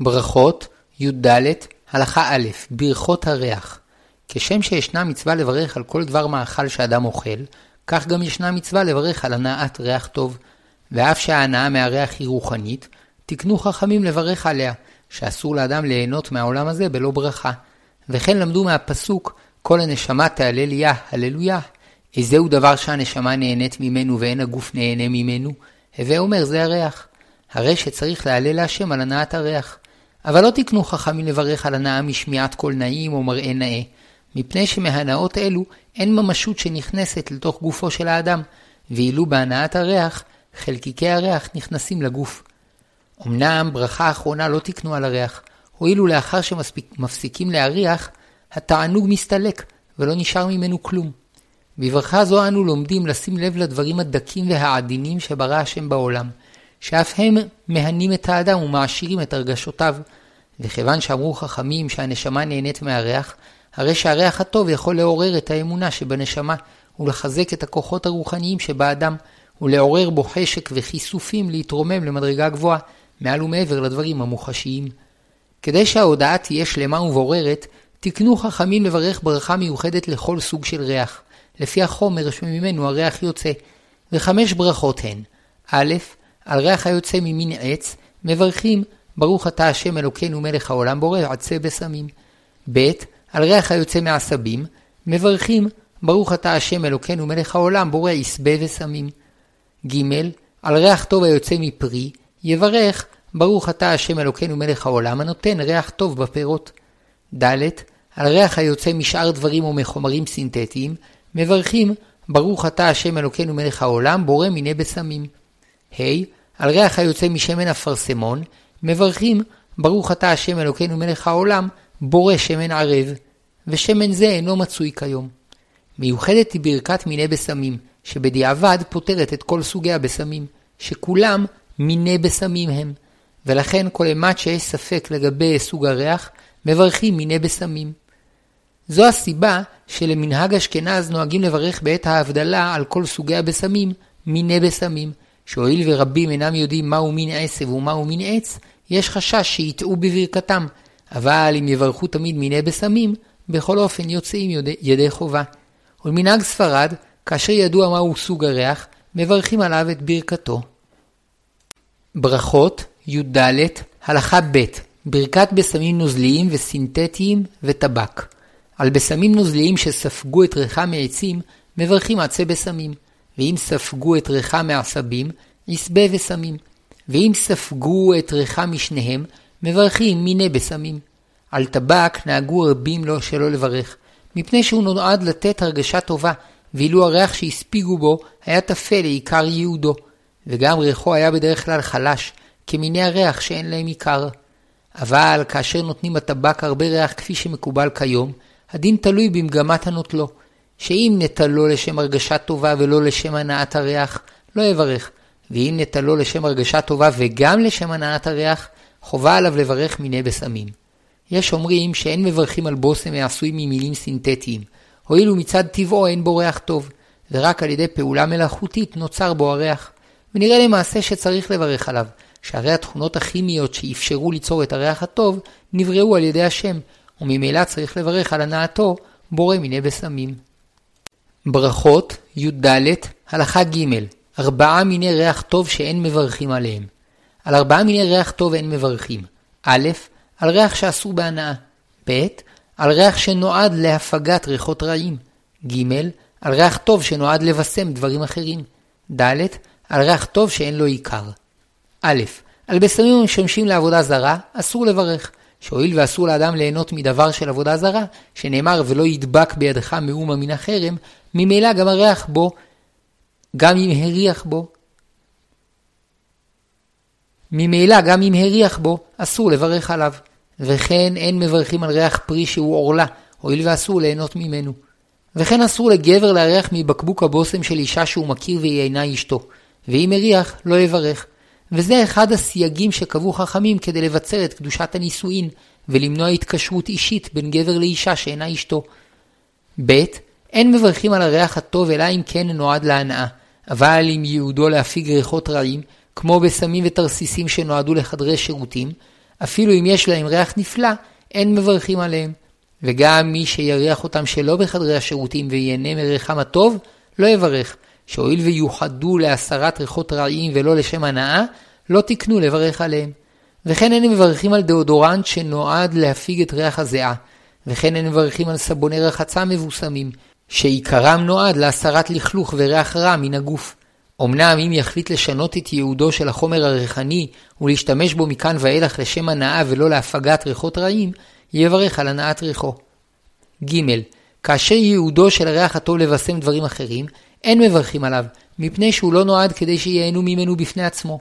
ברכות, י"ד, הלכה א', ברכות הריח. כשם שישנה מצווה לברך על כל דבר מאכל שאדם אוכל, כך גם ישנה מצווה לברך על הנעת ריח טוב. ואף שההנאה מהריח היא רוחנית, תקנו חכמים לברך עליה, שאסור לאדם ליהנות מהעולם הזה בלא ברכה. וכן למדו מהפסוק, כל הנשמה תהלל יה, הללויה. איזהו דבר שהנשמה נהנית ממנו ואין הגוף נהנה ממנו? הווה אומר זה הריח. הרי שצריך להלל להשם על הנעת הריח. אבל לא תקנו חכמים לברך על הנאה משמיעת קול נעים או מראה נאה, מפני שמהנאות אלו אין ממשות שנכנסת לתוך גופו של האדם, ואילו בהנאת הריח, חלקיקי הריח נכנסים לגוף. אמנם ברכה אחרונה לא תקנו על הריח, הואילו לאחר שמפסיקים להריח, התענוג מסתלק, ולא נשאר ממנו כלום. בברכה זו אנו לומדים לשים לב לדברים הדקים והעדינים שברא השם בעולם, שאף הם מהנים את האדם ומעשירים את הרגשותיו. וכיוון שאמרו חכמים שהנשמה נהנית מהריח, הרי שהריח הטוב יכול לעורר את האמונה שבנשמה, ולחזק את הכוחות הרוחניים שבאדם, ולעורר בו חשק וכיסופים להתרומם למדרגה גבוהה, מעל ומעבר לדברים המוחשיים. כדי שההודעה תהיה שלמה ובוררת, תקנו חכמים לברך ברכה מיוחדת לכל סוג של ריח, לפי החומר שממנו הריח יוצא, וחמש ברכות הן א', על ריח היוצא ממין עץ, מברכים ברוך אתה השם אלוקינו מלך העולם בורא עצה בסמים. ב. על ריח היוצא מעשבים, מברכים ברוך אתה השם אלוקינו מלך העולם בורא עשבה וסמים. ג. על ריח טוב היוצא מפרי, יברך ברוך אתה השם אלוקינו מלך העולם הנותן ריח טוב בפירות. ד. על ריח היוצא משאר דברים או מחומרים סינתטיים, מברכים ברוך אתה השם אלוקינו מלך העולם בורא מיני בשמים. ה. על ריח היוצא משמן אפרסמון, מברכים ברוך אתה השם אלוקינו מלך העולם, בורא שמן ערב, ושמן זה אינו מצוי כיום. מיוחדת היא ברכת מיני בשמים, שבדיעבד פותרת את כל סוגי הבשמים, שכולם מיני בשמים הם, ולכן כל אימת שיש ספק לגבי סוג הריח, מברכים מיני בשמים. זו הסיבה שלמנהג אשכנז נוהגים לברך בעת ההבדלה על כל סוגי הבשמים מיני בשמים, שהואיל ורבים אינם יודעים מהו מין עשב ומהו מין עץ, יש חשש שיטעו בברכתם, אבל אם יברכו תמיד מיני בשמים, בכל אופן יוצאים ידי, חובה. ולמנהג ספרד, כאשר ידוע מהו סוג הריח, מברכים עליו את ברכתו. ברכות, י"ד, הלכה ב' ברכת בשמים נוזליים וסינתטיים וטבק. על בשמים נוזליים שספגו את ריחה מעצים, מברכים עצי בשמים. ואם ספגו את ריחה מעשבים, עשבה ושמים. ואם ספגו את ריחה משניהם, מברכים מיני בשמים. על טבק נהגו רבים לו שלא לברך, מפני שהוא נועד לתת הרגשה טובה, ואילו הריח שהספיגו בו היה טפל לעיקר ייעודו, וגם ריחו היה בדרך כלל חלש, כמיני הריח שאין להם עיקר. אבל כאשר נותנים הטבק הרבה ריח כפי שמקובל כיום, הדין תלוי במגמת הנוטלו, שאם נטלו לשם הרגשה טובה ולא לשם הנעת הריח, לא יברך, ואם נטלו לשם הרגשה טובה וגם לשם הנעת הריח, חובה עליו לברך מיני בשמים. יש אומרים שאין מברכים על בושם העשוי ממילים סינתטיים, הואיל ומצד טבעו אין בו ריח טוב, ורק על ידי פעולה מלאכותית נוצר בו הריח. ונראה למעשה שצריך לברך עליו, שהרי התכונות הכימיות שאפשרו ליצור את הריח הטוב, נבראו על ידי השם, וממילא צריך לברך על הנעתו בורא מיני בשמים. ברכות, י"ד, הלכה ג' ארבעה מיני ריח טוב שאין מברכים עליהם. על ארבעה מיני ריח טוב אין מברכים. א', על ריח שאסור בהנאה. ב', על ריח שנועד להפגת ריחות רעים. ג', על ריח טוב שנועד לבשם דברים אחרים. ד', על ריח טוב שאין לו עיקר. א', על בשמים המשמשים לעבודה זרה, אסור לברך. שהואיל ואסור לאדם ליהנות מדבר של עבודה זרה, שנאמר ולא ידבק בידך מאומה מן החרם, ממילא גם הריח בו, גם אם הריח בו, ממילא גם אם הריח בו, אסור לברך עליו. וכן אין מברכים על ריח פרי שהוא עורלה, הואיל ואסור ליהנות ממנו. וכן אסור לגבר להריח מבקבוק הבושם של אישה שהוא מכיר והיא אינה אשתו, ואם הריח, לא יברך. וזה אחד הסייגים שקבעו חכמים כדי לבצר את קדושת הנישואין, ולמנוע התקשרות אישית בין גבר לאישה שאינה אשתו. ב. אין מברכים על הריח הטוב אלא אם כן נועד להנאה, אבל אם ייעודו להפיג ריחות רעים, כמו בסמים ותרסיסים שנועדו לחדרי שירותים, אפילו אם יש להם ריח נפלא, אין מברכים עליהם. וגם מי שיריח אותם שלא בחדרי השירותים וייהנה מריחם הטוב, לא יברך, שהואיל ויוחדו להסרת ריחות רעים ולא לשם הנאה, לא תקנו לברך עליהם. וכן אין מברכים על דאודורנט שנועד להפיג את ריח הזיעה, וכן אין מברכים על סבוני רחצה מבוסמים, שעיקרם נועד להסרת לכלוך וריח רע מן הגוף. אמנם אם יחליט לשנות את ייעודו של החומר הריחני ולהשתמש בו מכאן ואילך לשם הנאה ולא להפגת ריחות רעים, יברך על הנאת ריחו. ג. כאשר ייעודו של הריח הטוב לבשם דברים אחרים, אין מברכים עליו, מפני שהוא לא נועד כדי שייהנו ממנו בפני עצמו.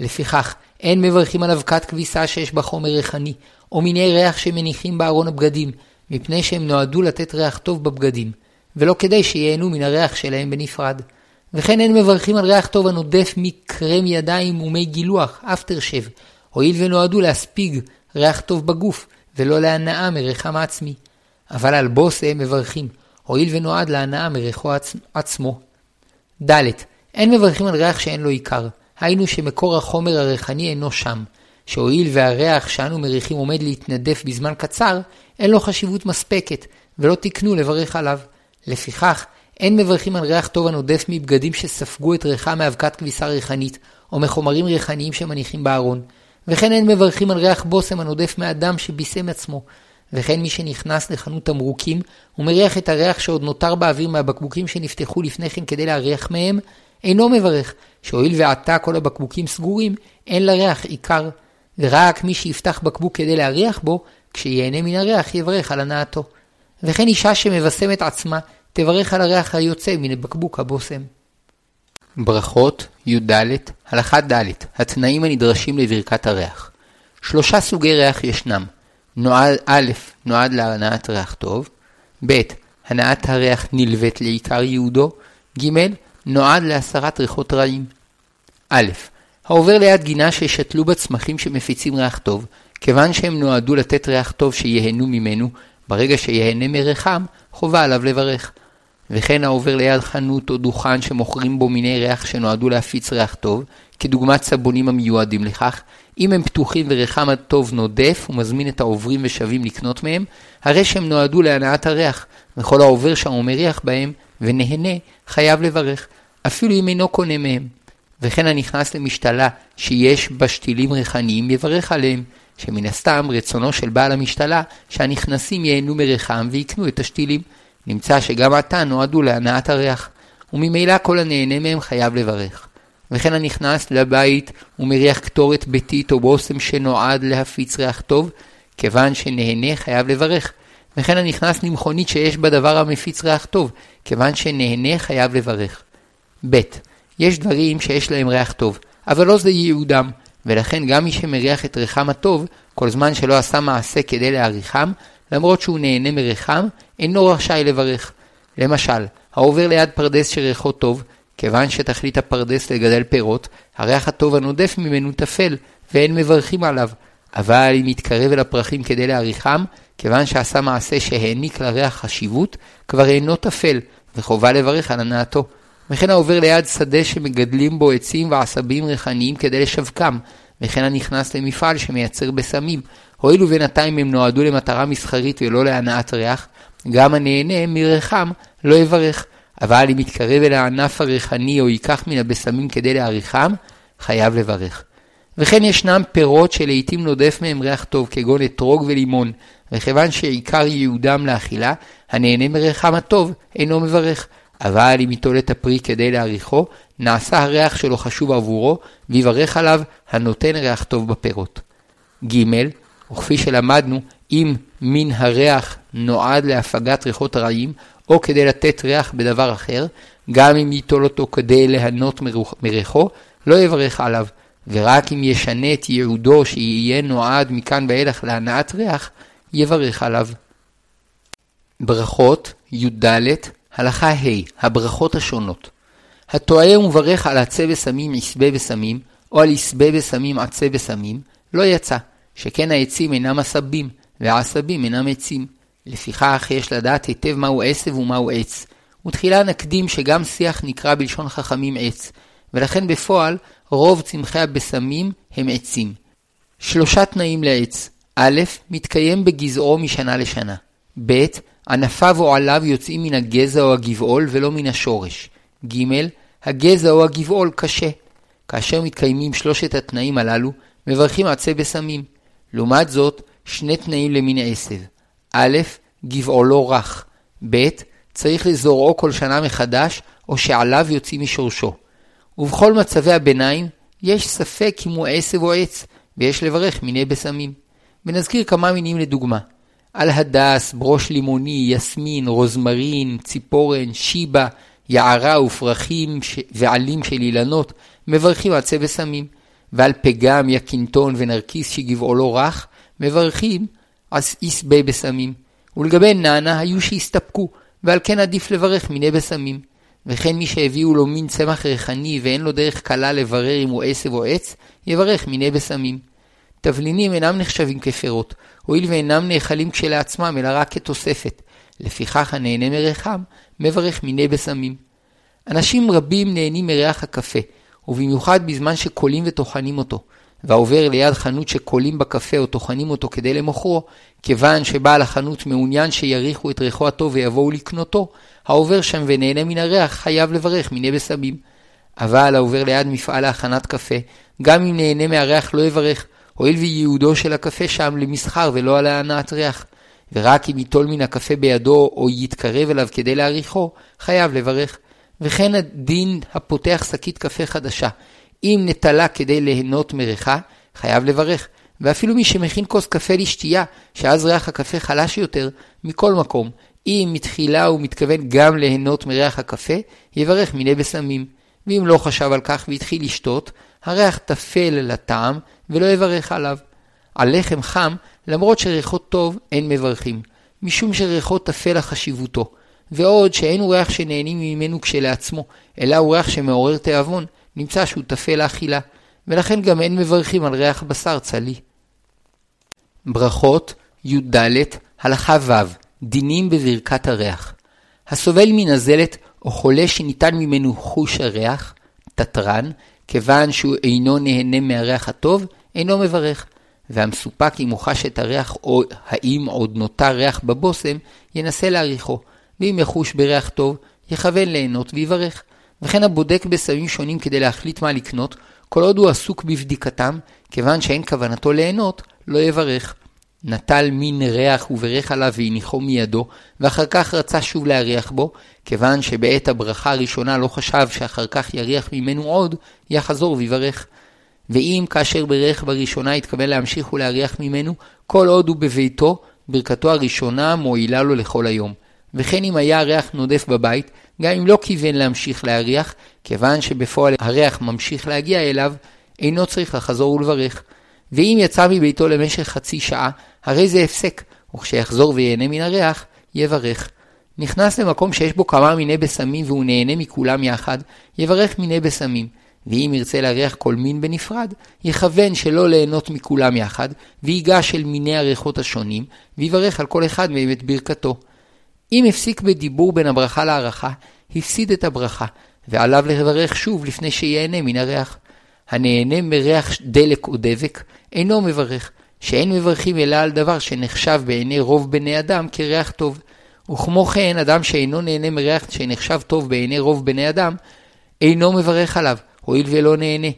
לפיכך, אין מברכים על אבקת כביסה שיש בה חומר ריחני, או מיני ריח שמניחים בארון הבגדים, מפני שהם נועדו לתת ריח טוב בבגדים, ולא כדי שייהנו מן הריח שלהם בנפרד. וכן אין מברכים על ריח טוב הנודף מקרם ידיים ומי גילוח, אפטר שב, הואיל ונועדו להספיג ריח טוב בגוף, ולא להנאה מריחם העצמי. אבל על בוס הם מברכים, הואיל ונועד להנאה מריחו עצ... עצמו. ד. אין מברכים על ריח שאין לו עיקר, היינו שמקור החומר הריחני אינו שם, שהואיל והריח שאנו מריחים עומד להתנדף בזמן קצר, אין לו חשיבות מספקת, ולא תקנו לברך עליו. לפיכך, אין מברכים על ריח טוב הנודף מבגדים שספגו את ריחה מאבקת כביסה ריחנית, או מחומרים ריחניים שמניחים בארון. וכן אין מברכים על ריח בושם הנודף מאדם שבישם עצמו. וכן מי שנכנס לחנות תמרוקים, ומריח את הריח שעוד נותר באוויר מהבקבוקים שנפתחו לפני כן כדי להריח מהם, אינו מברך, שהואיל ועתה כל הבקבוקים סגורים, אין לריח עיקר. ורק מי שיפתח בקבוק כדי להריח בו, כשיהנה מן הריח יברך על הנאתו. וכן אישה שמבשמת עצמה, תברך על הריח היוצא מן בקבוק הבושם. ברכות י"ד הלכה ד' התנאים הנדרשים לברכת הריח. שלושה סוגי ריח ישנם. נועד, א', נועד להנאת ריח טוב, ב', הנעת הריח נלווית לעיקר ייעודו, ג', נועד להסרת ריחות רעים. א. העובר ליד גינה ששתלו בה צמחים שמפיצים ריח טוב, כיוון שהם נועדו לתת ריח טוב שיהנו ממנו, ברגע שיהנה מריחם, חובה עליו לברך. וכן העובר ליד חנות או דוכן שמוכרים בו מיני ריח שנועדו להפיץ ריח טוב, כדוגמת סבונים המיועדים לכך, אם הם פתוחים וריחם הטוב נודף ומזמין את העוברים ושבים לקנות מהם, הרי שהם נועדו להנאת הריח, וכל העובר שם ומריח בהם ונהנה, חייב לברך, אפילו אם אינו קונה מהם. וכן הנכנס למשתלה שיש בה שתילים ריחניים יברך עליהם, שמן הסתם רצונו של בעל המשתלה שהנכנסים ייהנו מריחם ויקנו את השתילים. נמצא שגם עתה נועדו להנאת הריח, וממילא כל הנהנה מהם חייב לברך. וכן הנכנס לבית ומריח קטורת ביתית או בושם שנועד להפיץ ריח טוב, כיוון שנהנה חייב לברך. וכן הנכנס למכונית שיש בה דבר המפיץ ריח טוב, כיוון שנהנה חייב לברך. ב. יש דברים שיש להם ריח טוב, אבל לא זה ייעודם, ולכן גם מי שמריח את ריחם הטוב, כל זמן שלא עשה מעשה כדי להעריכם, למרות שהוא נהנה מריחם, אינו רשאי לברך. למשל, העובר ליד פרדס שריחו טוב, כיוון שתכלית הפרדס לגדל פירות, הריח הטוב הנודף ממנו טפל, ואין מברכים עליו. אבל אם יתקרב אל הפרחים כדי להעריכם, כיוון שעשה מעשה שהעניק לריח חשיבות, כבר אינו טפל, וחובה לברך על הנאתו. וכן העובר ליד שדה שמגדלים בו עצים ועשבים ריחניים כדי לשווקם, וכן הנכנס למפעל שמייצר בשמים. הואיל ובינתיים הם נועדו למטרה מסחרית ולא להנאת ריח, גם הנהנה מריחם לא יברך. אבל אם יתקרב אל הענף הריחני או ייקח מן הבשמים כדי להעריכם, חייב לברך. וכן ישנם פירות שלעיתים נודף מהם ריח טוב, כגון אתרוג ולימון, וכיוון שעיקר ייעודם לאכילה, הנהנה מריחם הטוב אינו מברך. אבל אם ייטול את הפרי כדי להעריכו, נעשה הריח שלו חשוב עבורו, ויברך עליו הנותן ריח טוב בפירות. ג. וכפי שלמדנו, אם מן הריח נועד להפגת ריחות רעים, או כדי לתת ריח בדבר אחר, גם אם ייטול אותו כדי ליהנות מריחו, לא יברך עליו, ורק אם ישנה את ייעודו שיהיה נועד מכאן ואילך להנאת ריח, יברך עליו. ברכות י"ד הלכה ה' הברכות השונות. הטועה ומברך על עצה בסמים עשבה בסמים, או על עשבה בסמים עצה בסמים, לא יצא, שכן העצים אינם עשבים, והעשבים אינם עצים. לפיכך יש לדעת היטב מהו עשב ומהו עץ. ותחילה נקדים שגם שיח נקרא בלשון חכמים עץ, ולכן בפועל רוב צמחי הבשמים הם עצים. שלושה תנאים לעץ. א', מתקיים בגזעו משנה לשנה. ב', ענפיו או עליו יוצאים מן הגזע או הגבעול ולא מן השורש. ג', הגזע או הגבעול קשה. כאשר מתקיימים שלושת התנאים הללו, מברכים עצי בשמים. לעומת זאת, שני תנאים למין עשב. א', גבעולו רך. ב', צריך לזורעו כל שנה מחדש, או שעליו יוצאים משורשו. ובכל מצבי הביניים, יש ספק אם הוא עשב או עץ, ויש לברך מיני בשמים. ונזכיר כמה מינים לדוגמה. על הדס, ברוש לימוני, יסמין, רוזמרין, ציפורן, שיבה, יערה ופרחים ש... ועלים של אילנות, מברכים עצי בשמים. ועל פגם, יקינטון ונרקיס שגבעולו רך, מברכים יסבה בשמים. ולגבי נענה היו שהסתפקו, ועל כן עדיף לברך מיני בשמים. וכן מי שהביאו לו מין צמח ריחני ואין לו דרך קלה לברר אם הוא עשב או עץ, יברך מיני בשמים. תבלינים אינם נחשבים כפירות, הואיל ואינם נאכלים כשלעצמם, אלא רק כתוספת. לפיכך הנהנה מריחם, מברך מיני בשמים. אנשים רבים נהנים מריח הקפה, ובמיוחד בזמן שקולים וטוחנים אותו. והעובר ליד חנות שקולים בקפה או טוחנים אותו כדי למוכרו, כיוון שבעל החנות מעוניין שיריחו את ריחו הטוב ויבואו לקנותו, העובר שם ונהנה מן הריח חייב לברך מיני בשמים. אבל העובר ליד מפעל להכנת קפה, גם אם נהנה מהריח לא יברך, הואיל וייעודו של הקפה שם למסחר ולא על להנאת ריח. ורק אם ייטול מן הקפה בידו או יתקרב אליו כדי להריחו, חייב לברך. וכן הדין הפותח שקית קפה חדשה, אם נטלה כדי ליהנות מריחה, חייב לברך. ואפילו מי שמכין כוס קפה לשתייה, שאז ריח הקפה חלש יותר, מכל מקום, אם מתחילה הוא מתכוון גם ליהנות מריח הקפה, יברך מיני בשמים. ואם לא חשב על כך והתחיל לשתות, הריח טפל לטעם ולא יברך עליו. על לחם חם, למרות שריחו טוב, אין מברכים, משום שריחו טפל לחשיבותו. ועוד שאין הוא ריח שנהנים ממנו כשלעצמו, אלא הוא ריח שמעורר תיאבון, נמצא שהוא טפל לאכילה, ולכן גם אין מברכים על ריח בשר צלי. ברכות י"ד הלכה ו' דינים בברכת הריח. הסובל מנזלת או חולה שניתן ממנו חוש הריח, תתרן, כיוון שהוא אינו נהנה מהריח הטוב, אינו מברך. והמסופק אם הוא חש את הריח או האם עוד נותר ריח בבושם, ינסה להעריכו, ואם יחוש בריח טוב, יכוון ליהנות ויברך. וכן הבודק בסמים שונים כדי להחליט מה לקנות, כל עוד הוא עסוק בבדיקתם, כיוון שאין כוונתו ליהנות, לא יברך. נטל מין ריח וברך עליו והניחו מידו, ואחר כך רצה שוב להריח בו, כיוון שבעת הברכה הראשונה לא חשב שאחר כך יריח ממנו עוד, יחזור ויברך. ואם כאשר ברך בראשונה התכוון להמשיך ולהריח ממנו, כל עוד הוא בביתו, ברכתו הראשונה מועילה לו לכל היום. וכן אם היה הריח נודף בבית, גם אם לא כיוון להמשיך להריח, כיוון שבפועל הריח ממשיך להגיע אליו, אינו צריך לחזור ולברך. ואם יצא מביתו למשך חצי שעה, הרי זה הפסק, וכשיחזור וייהנה מן הריח, יברך. נכנס למקום שיש בו כמה מיני בשמים והוא נהנה מכולם יחד, יברך מיני בשמים. ואם ירצה להריח כל מין בנפרד, יכוון שלא ליהנות מכולם יחד, ויגש אל מיני הריחות השונים, ויברך על כל אחד מהם את ברכתו. אם הפסיק בדיבור בין הברכה להערכה, הפסיד את הברכה, ועליו לברך שוב לפני שיהנה מן הריח. הנהנה מריח דלק או דבק, אינו מברך, שאין מברכים אלא על דבר שנחשב בעיני רוב בני אדם כריח טוב. וכמו כן, אדם שאינו נהנה מריח שנחשב טוב בעיני רוב בני אדם, אינו מברך עליו, הואיל ולא נהנה.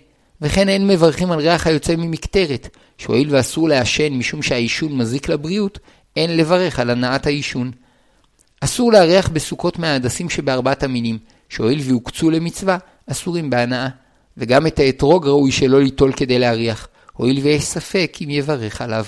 וכן אין מברכים על ריח היוצא ממקטרת, שהואיל ואסור לעשן משום שהעישון מזיק לבריאות, אין לברך על הנעת העישון. אסור להריח בסוכות מההדסים שבארבעת המינים, שהואיל והוקצו למצווה, אסורים בהנאה. וגם את האתרוג ראוי שלא ליטול כדי להריח, הואיל ויש ספק אם יברך עליו.